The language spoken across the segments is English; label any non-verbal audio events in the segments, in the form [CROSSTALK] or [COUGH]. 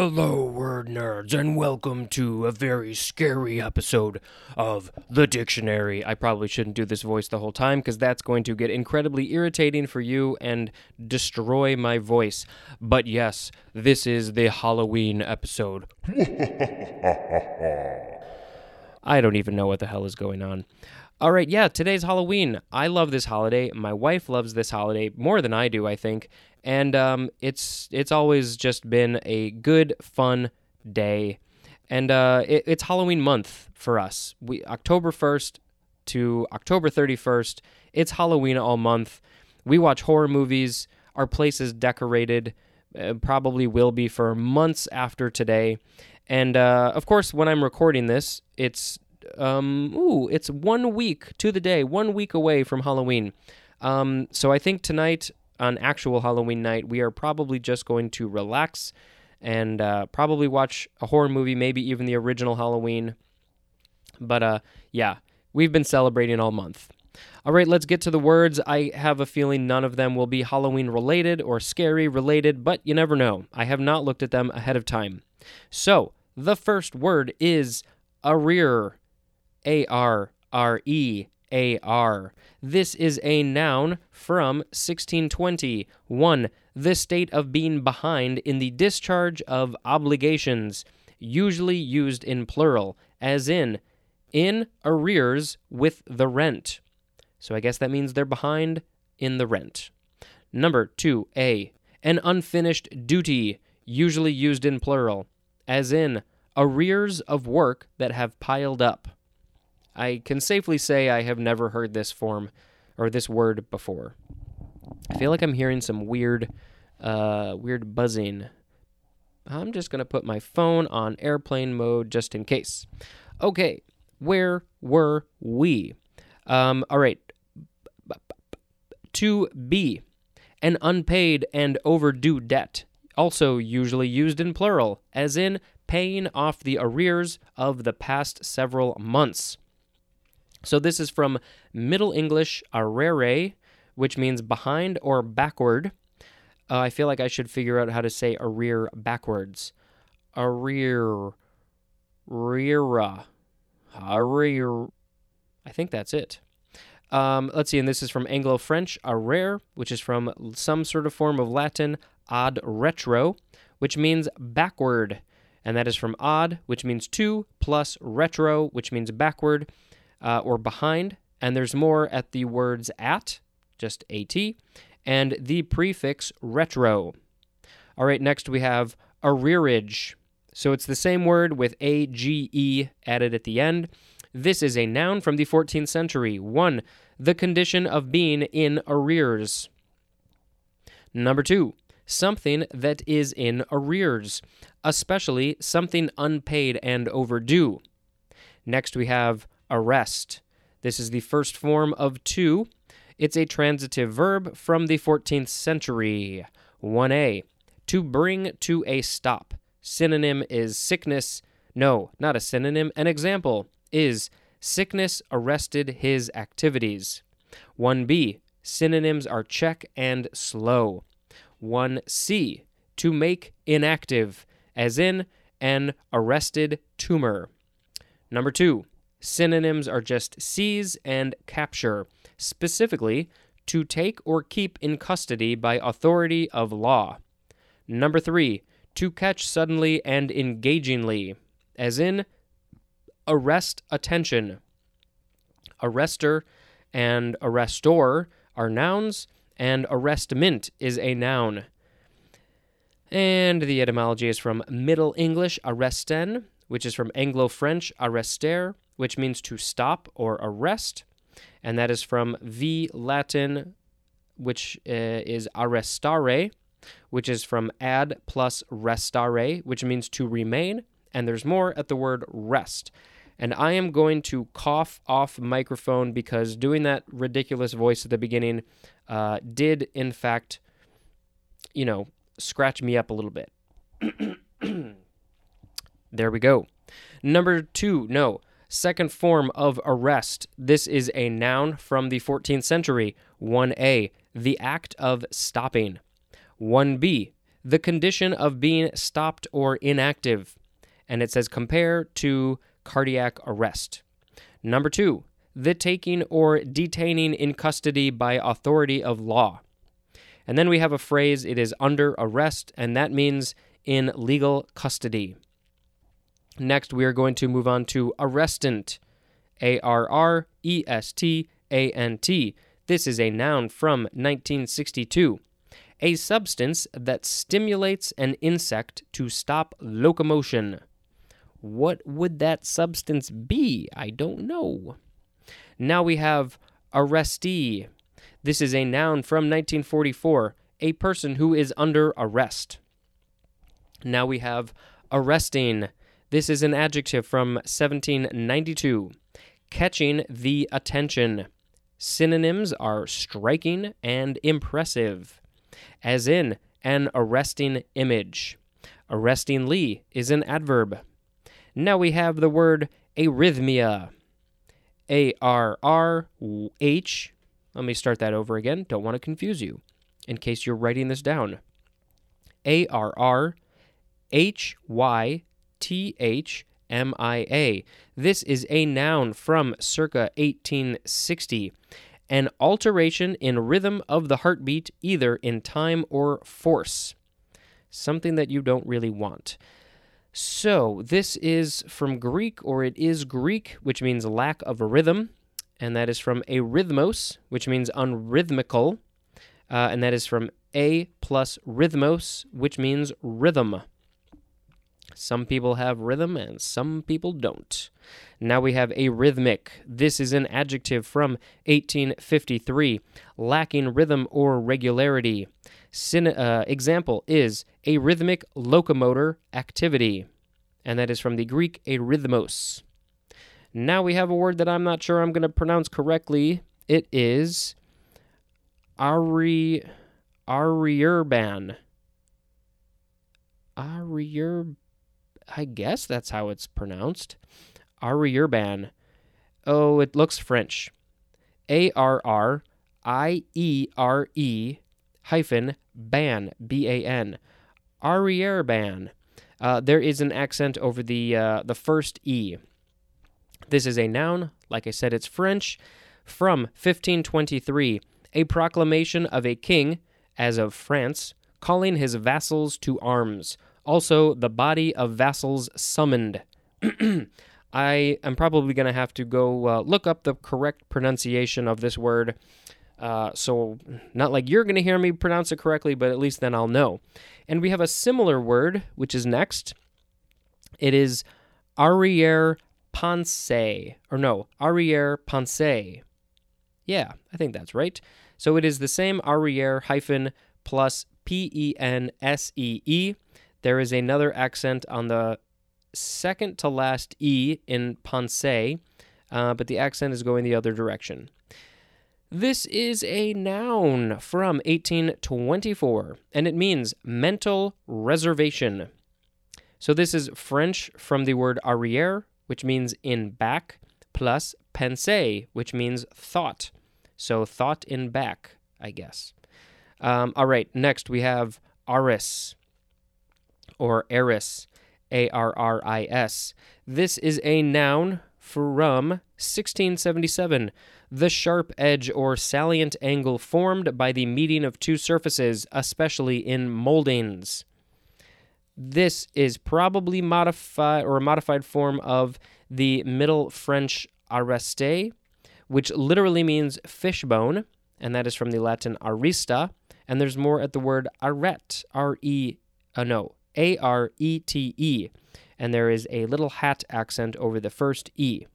Hello, word nerds, and welcome to a very scary episode of The Dictionary. I probably shouldn't do this voice the whole time because that's going to get incredibly irritating for you and destroy my voice. But yes, this is the Halloween episode. [LAUGHS] I don't even know what the hell is going on. All right, yeah, today's Halloween. I love this holiday. My wife loves this holiday more than I do, I think. And um, it's it's always just been a good, fun day. And uh, it, it's Halloween month for us. We October first to October thirty first. It's Halloween all month. We watch horror movies. Our place is decorated. Uh, probably will be for months after today. And uh, of course, when I'm recording this, it's um, ooh, it's one week to the day, one week away from Halloween. Um, so I think tonight, on actual Halloween night, we are probably just going to relax and uh, probably watch a horror movie, maybe even the original Halloween. But uh, yeah, we've been celebrating all month. All right, let's get to the words. I have a feeling none of them will be Halloween related or scary related, but you never know. I have not looked at them ahead of time. So, the first word is arrear. A R R E A R. This is a noun from 1620. 1. The state of being behind in the discharge of obligations, usually used in plural, as in, in arrears with the rent. So I guess that means they're behind in the rent. Number 2a. An unfinished duty, usually used in plural, as in arrears of work that have piled up. I can safely say I have never heard this form or this word before. I feel like I'm hearing some weird uh, weird buzzing. I'm just to put my phone on airplane mode just in case. Okay, where were we? Um, all right. To be an unpaid and overdue debt, also usually used in plural, as in paying off the arrears of the past several months. So this is from Middle English arreare, which means behind or backward. Uh, I feel like I should figure out how to say arrear backwards. Arrear, reara, arrear. I think that's it. Um, let's see, and this is from Anglo French arrear, which is from some sort of form of Latin ad retro, which means backward. And that is from ad, which means to, plus retro, which means backward uh, or behind. And there's more at the words at, just at, and the prefix retro. All right, next we have arrearage. So it's the same word with age added at the end. This is a noun from the 14th century. 1. The condition of being in arrears. Number 2. Something that is in arrears, especially something unpaid and overdue. Next we have arrest. This is the first form of to. It's a transitive verb from the 14th century. 1a. To bring to a stop. Synonym is sickness. No, not a synonym. An example is sickness arrested his activities. 1b. Synonyms are check and slow. 1c. To make inactive, as in an arrested tumor. Number 2. Synonyms are just seize and capture, specifically, to take or keep in custody by authority of law. Number three, to catch suddenly and engagingly, as in arrest attention. Arrester and arrestor are nouns, and arrestment is a noun. And the etymology is from Middle English arresten, which is from Anglo French arrester, which means to stop or arrest. And that is from V Latin, which uh, is arrestare, which is from ad plus restare, which means to remain. And there's more at the word rest. And I am going to cough off microphone because doing that ridiculous voice at the beginning uh, did, in fact, you know, scratch me up a little bit. [CLEARS THROAT] there we go. Number two, no. Second form of arrest. This is a noun from the 14th century. 1a, the act of stopping. 1b, the condition of being stopped or inactive. And it says compare to cardiac arrest. Number two, the taking or detaining in custody by authority of law. And then we have a phrase, it is under arrest, and that means in legal custody. Next, we are going to move on to arrestant. A R R E S T A N T. This is a noun from 1962. A substance that stimulates an insect to stop locomotion. What would that substance be? I don't know. Now we have arrestee. This is a noun from 1944, a person who is under arrest. Now we have arresting. This is an adjective from 1792, catching the attention. Synonyms are striking and impressive, as in an arresting image. Arrestingly is an adverb. Now we have the word arrhythmia. A R R H let me start that over again. Don't want to confuse you in case you're writing this down. A R R H Y T H M I A. This is a noun from circa 1860. An alteration in rhythm of the heartbeat, either in time or force. Something that you don't really want. So, this is from Greek, or it is Greek, which means lack of rhythm and that is from arrhythmos, which means unrhythmical, uh, and that is from a plus rhythmos, which means rhythm. Some people have rhythm and some people don't. Now we have arrhythmic. This is an adjective from 1853, lacking rhythm or regularity. Uh, example is arrhythmic locomotor activity, and that is from the Greek arrhythmos. Now we have a word that I'm not sure I'm going to pronounce correctly. It is Ari Arierban. Arier I guess that's how it's pronounced. Arierban. Oh, it looks French. A R R I E R E hyphen ban B A N. Arrière Uh, there is an accent over the uh, the first E. This is a noun. Like I said, it's French. From 1523, a proclamation of a king, as of France, calling his vassals to arms. Also, the body of vassals summoned. [CLEARS THROAT] I am probably going to have to go uh, look up the correct pronunciation of this word. Uh, so, not like you're going to hear me pronounce it correctly, but at least then I'll know. And we have a similar word, which is next. It is arriere pensée, or no, arrière pensée. Yeah, I think that's right. So it is the same arrière hyphen plus P E N S E E. There is another accent on the second to last E in pensée, uh, but the accent is going the other direction. This is a noun from 1824, and it means mental reservation. So this is French from the word arrière, which means in back, plus pensée, which means thought. So thought in back, I guess. Um, all right, next we have aris or eris, A R R I S. This is a noun from 1677. The sharp edge or salient angle formed by the meeting of two surfaces, especially in moldings. This is probably modified or a modified form of the Middle French areste, which literally means fishbone, and that is from the Latin arista. And there's more at the word arete, R E, uh, no, A R E T E. And there is a little hat accent over the first E.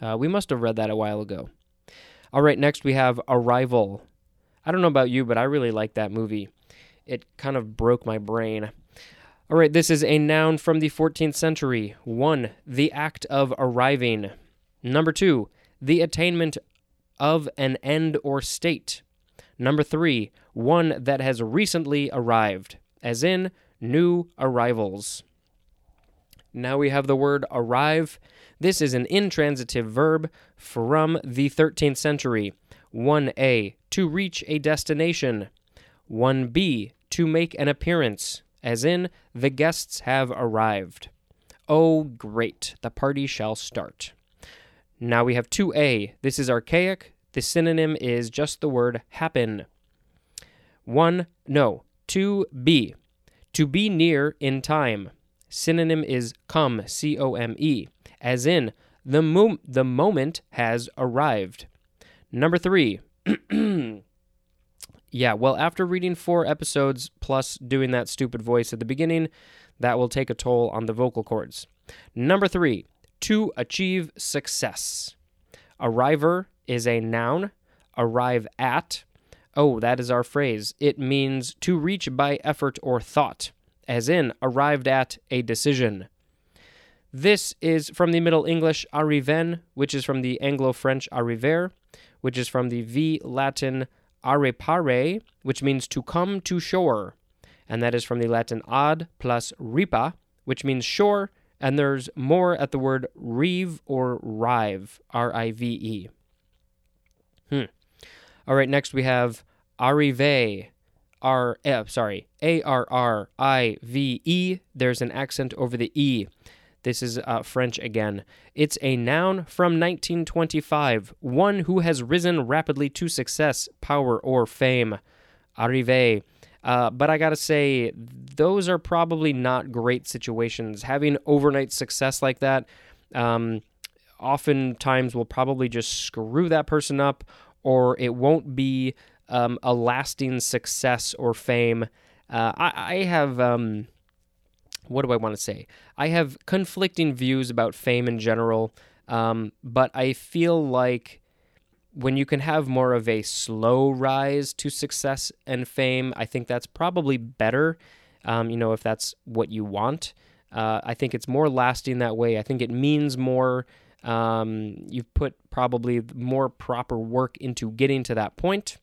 Uh, we must have read that a while ago. All right, next we have Arrival. I don't know about you, but I really like that movie. It kind of broke my brain. All right, this is a noun from the 14th century. One, the act of arriving. Number two, the attainment of an end or state. Number three, one that has recently arrived, as in new arrivals. Now we have the word arrive. This is an intransitive verb from the 13th century. 1a, to reach a destination. 1b, to make an appearance, as in, the guests have arrived. Oh, great, the party shall start. Now we have 2a. This is archaic. The synonym is just the word happen. 1. No. 2b. To be near in time. Synonym is come, C O M E, as in, the, mo- the moment has arrived. Number 3. [CLEARS THROAT] yeah, well, after reading four episodes plus doing that stupid voice at the beginning, that will take a toll on the vocal cords. Number three, to achieve success. Arriver is a noun. Arrive at. Oh, that is our phrase. It means to reach by effort or thought, as in arrived at a decision. This is from the Middle English arriven, which is from the Anglo French arriver, which is from the V Latin arripare, which means to come to shore. And that is from the Latin ad plus ripa, which means shore, and there's more at the word rive or rive, R I V E. Hmm. All right, next we have arrive, R, eh, sorry, A R R I V E. There's an accent over the E. This is uh, French again. It's a noun from 1925, one who has risen rapidly to success, power, or fame. Arrive. Uh, but I gotta say, those are probably not great situations. Having overnight success like that, um, oftentimes will probably just screw that person up, or it won't be um, a lasting success or fame. Uh, I, I, have. Um, what do I want to say? I have conflicting views about fame in general, um, but I feel like when you can have more of a slow rise to success and fame, I think that's probably better. Um, you know, if that's what you want, uh, I think it's more lasting that way. I think it means more. Um, you've put probably more proper work into getting to that point,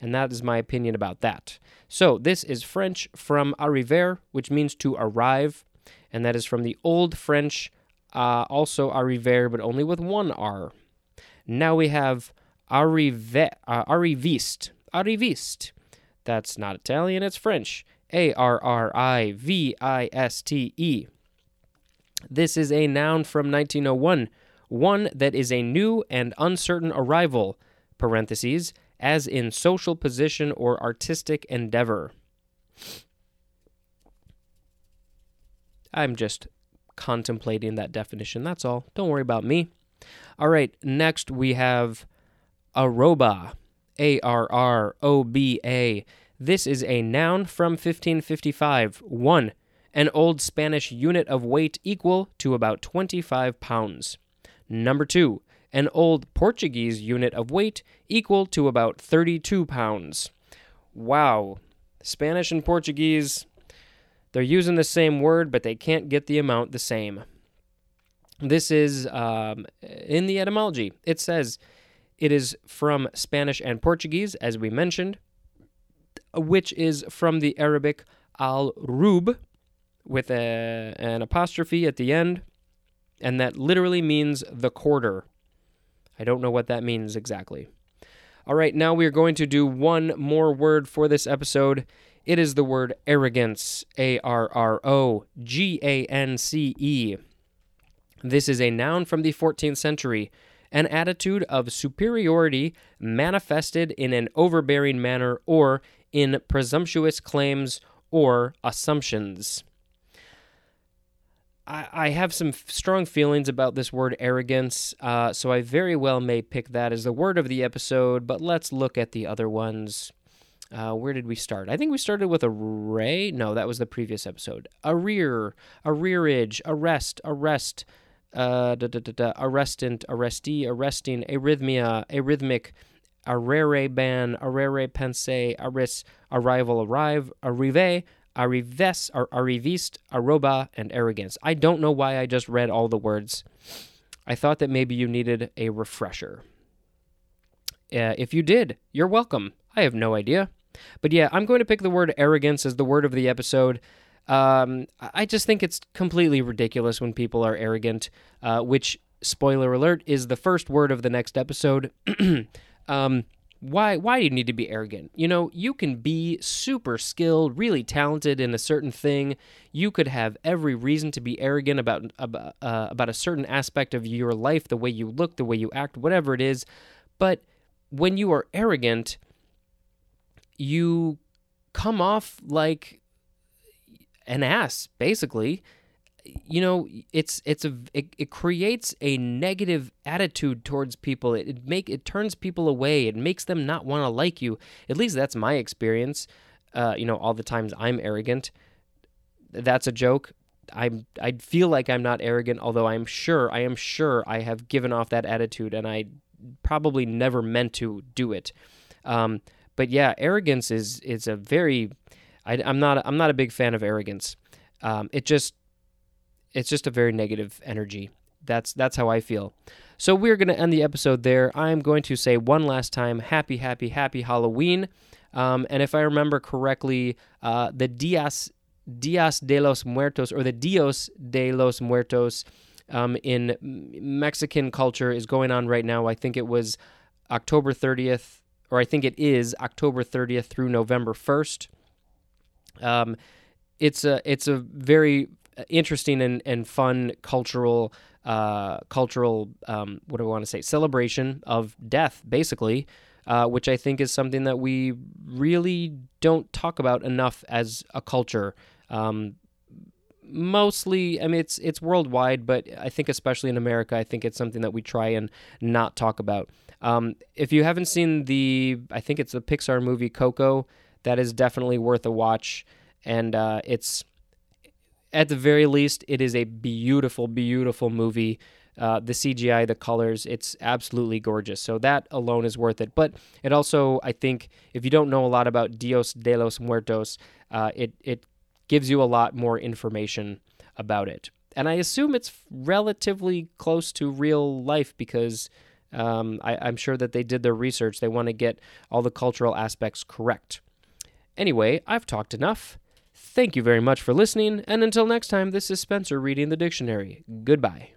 and that is my opinion about that. So, this is French from arriver, which means to arrive, and that is from the Old French, uh, also arriver, but only with one R. Now we have arrive, uh, arriviste. Arriviste. That's not Italian, it's French. A R R I V I S T E. This is a noun from 1901, one that is a new and uncertain arrival, parentheses, as in social position or artistic endeavor. I'm just contemplating that definition, that's all. Don't worry about me. All right, next we have arroba. A R R O B A. This is a noun from 1555. 1. An old Spanish unit of weight equal to about 25 pounds. Number 2 an old Portuguese unit of weight equal to about 32 pounds. Wow. Spanish and Portuguese, they're using the same word, but they can't get the amount the same. This is um, in the etymology. It says it is from Spanish and Portuguese, as we mentioned, which is from the Arabic al rub, with a, an apostrophe at the end, and that literally means the quarter. I don't know what that means exactly. All right, now we are going to do one more word for this episode. It is the word arrogance, A R R O G A N C E. This is a noun from the 14th century, an attitude of superiority manifested in an overbearing manner or in presumptuous claims or assumptions. I, have some strong feelings about this word arrogance, uh, so I very well may pick that as the word of the episode, but let's look at the other ones. Uh, where did we start? I think we started with array. No, that was the previous episode. Arrear, arrearage, arrest, arrest, uh, da, da, arrestant, arrestee, arresting, arrhythmia, arrhythmic, arrere ban, arrere pense, arris, arrival, arrive, arrive, arrives, or arriviste, arroba, and arrogance. I don't know why I just read all the words. I thought that maybe you needed a refresher. Uh, if you did, you're welcome. I have no idea. But yeah, I'm going to pick the word arrogance as the word of the episode. Um, I just think it's completely ridiculous when people are arrogant, uh, which, spoiler alert, is the first word of the next episode. [CLEARS THROAT] um, why why do you need to be arrogant? You know, you can be super skilled, really talented in a certain thing. You could have every reason to be arrogant about about, uh, about a certain aspect of your life, the way you look, the way you act, whatever it is. But when you are arrogant, you come off like an ass, basically you know it's it's a it, it creates a negative attitude towards people. It, it make it turns people away. It makes them not want to like you. At least that's my experience. Uh, you know all the times i'm arrogant that's a joke. I'm i feel like i'm not arrogant although i'm sure i am sure i have given off that attitude and i probably never meant to do it. Um, but yeah arrogance is is a very I, am not i'm not a big fan of arrogance. Um, it just it's just a very negative energy. That's that's how I feel. So we're going to end the episode there. I'm going to say one last time, happy, happy, happy Halloween. Um, and if I remember correctly, uh, the Dias Dias de los Muertos or the Dios de los Muertos um, in Mexican culture is going on right now. I think it was October 30th, or I think it is October 30th through November 1st. Um, it's a it's a very interesting and, and fun cultural uh, cultural um, what do I want to say celebration of death, basically, uh, which I think is something that we really don't talk about enough as a culture. Um, mostly, I mean, it's it's worldwide, but I think especially in America, I think it's something that we try and not talk about. Um, if you haven't seen the, I think it's the Pixar movie Coco, that is definitely worth a watch, and uh, it's at the very least, it is a beautiful, beautiful movie. Uh, the CGI, the colors, it's absolutely gorgeous. So that alone is worth it. But it also, I think, if you don't know a lot about Dios de los Muertos, uh, it it gives you a lot more information about it. And I assume it's relatively close to real life because um, I, I'm sure that they did their research. They want to get all the cultural aspects correct. Anyway, I've talked enough. Thank you very much for listening, and until next time, this is Spencer reading the dictionary. Goodbye.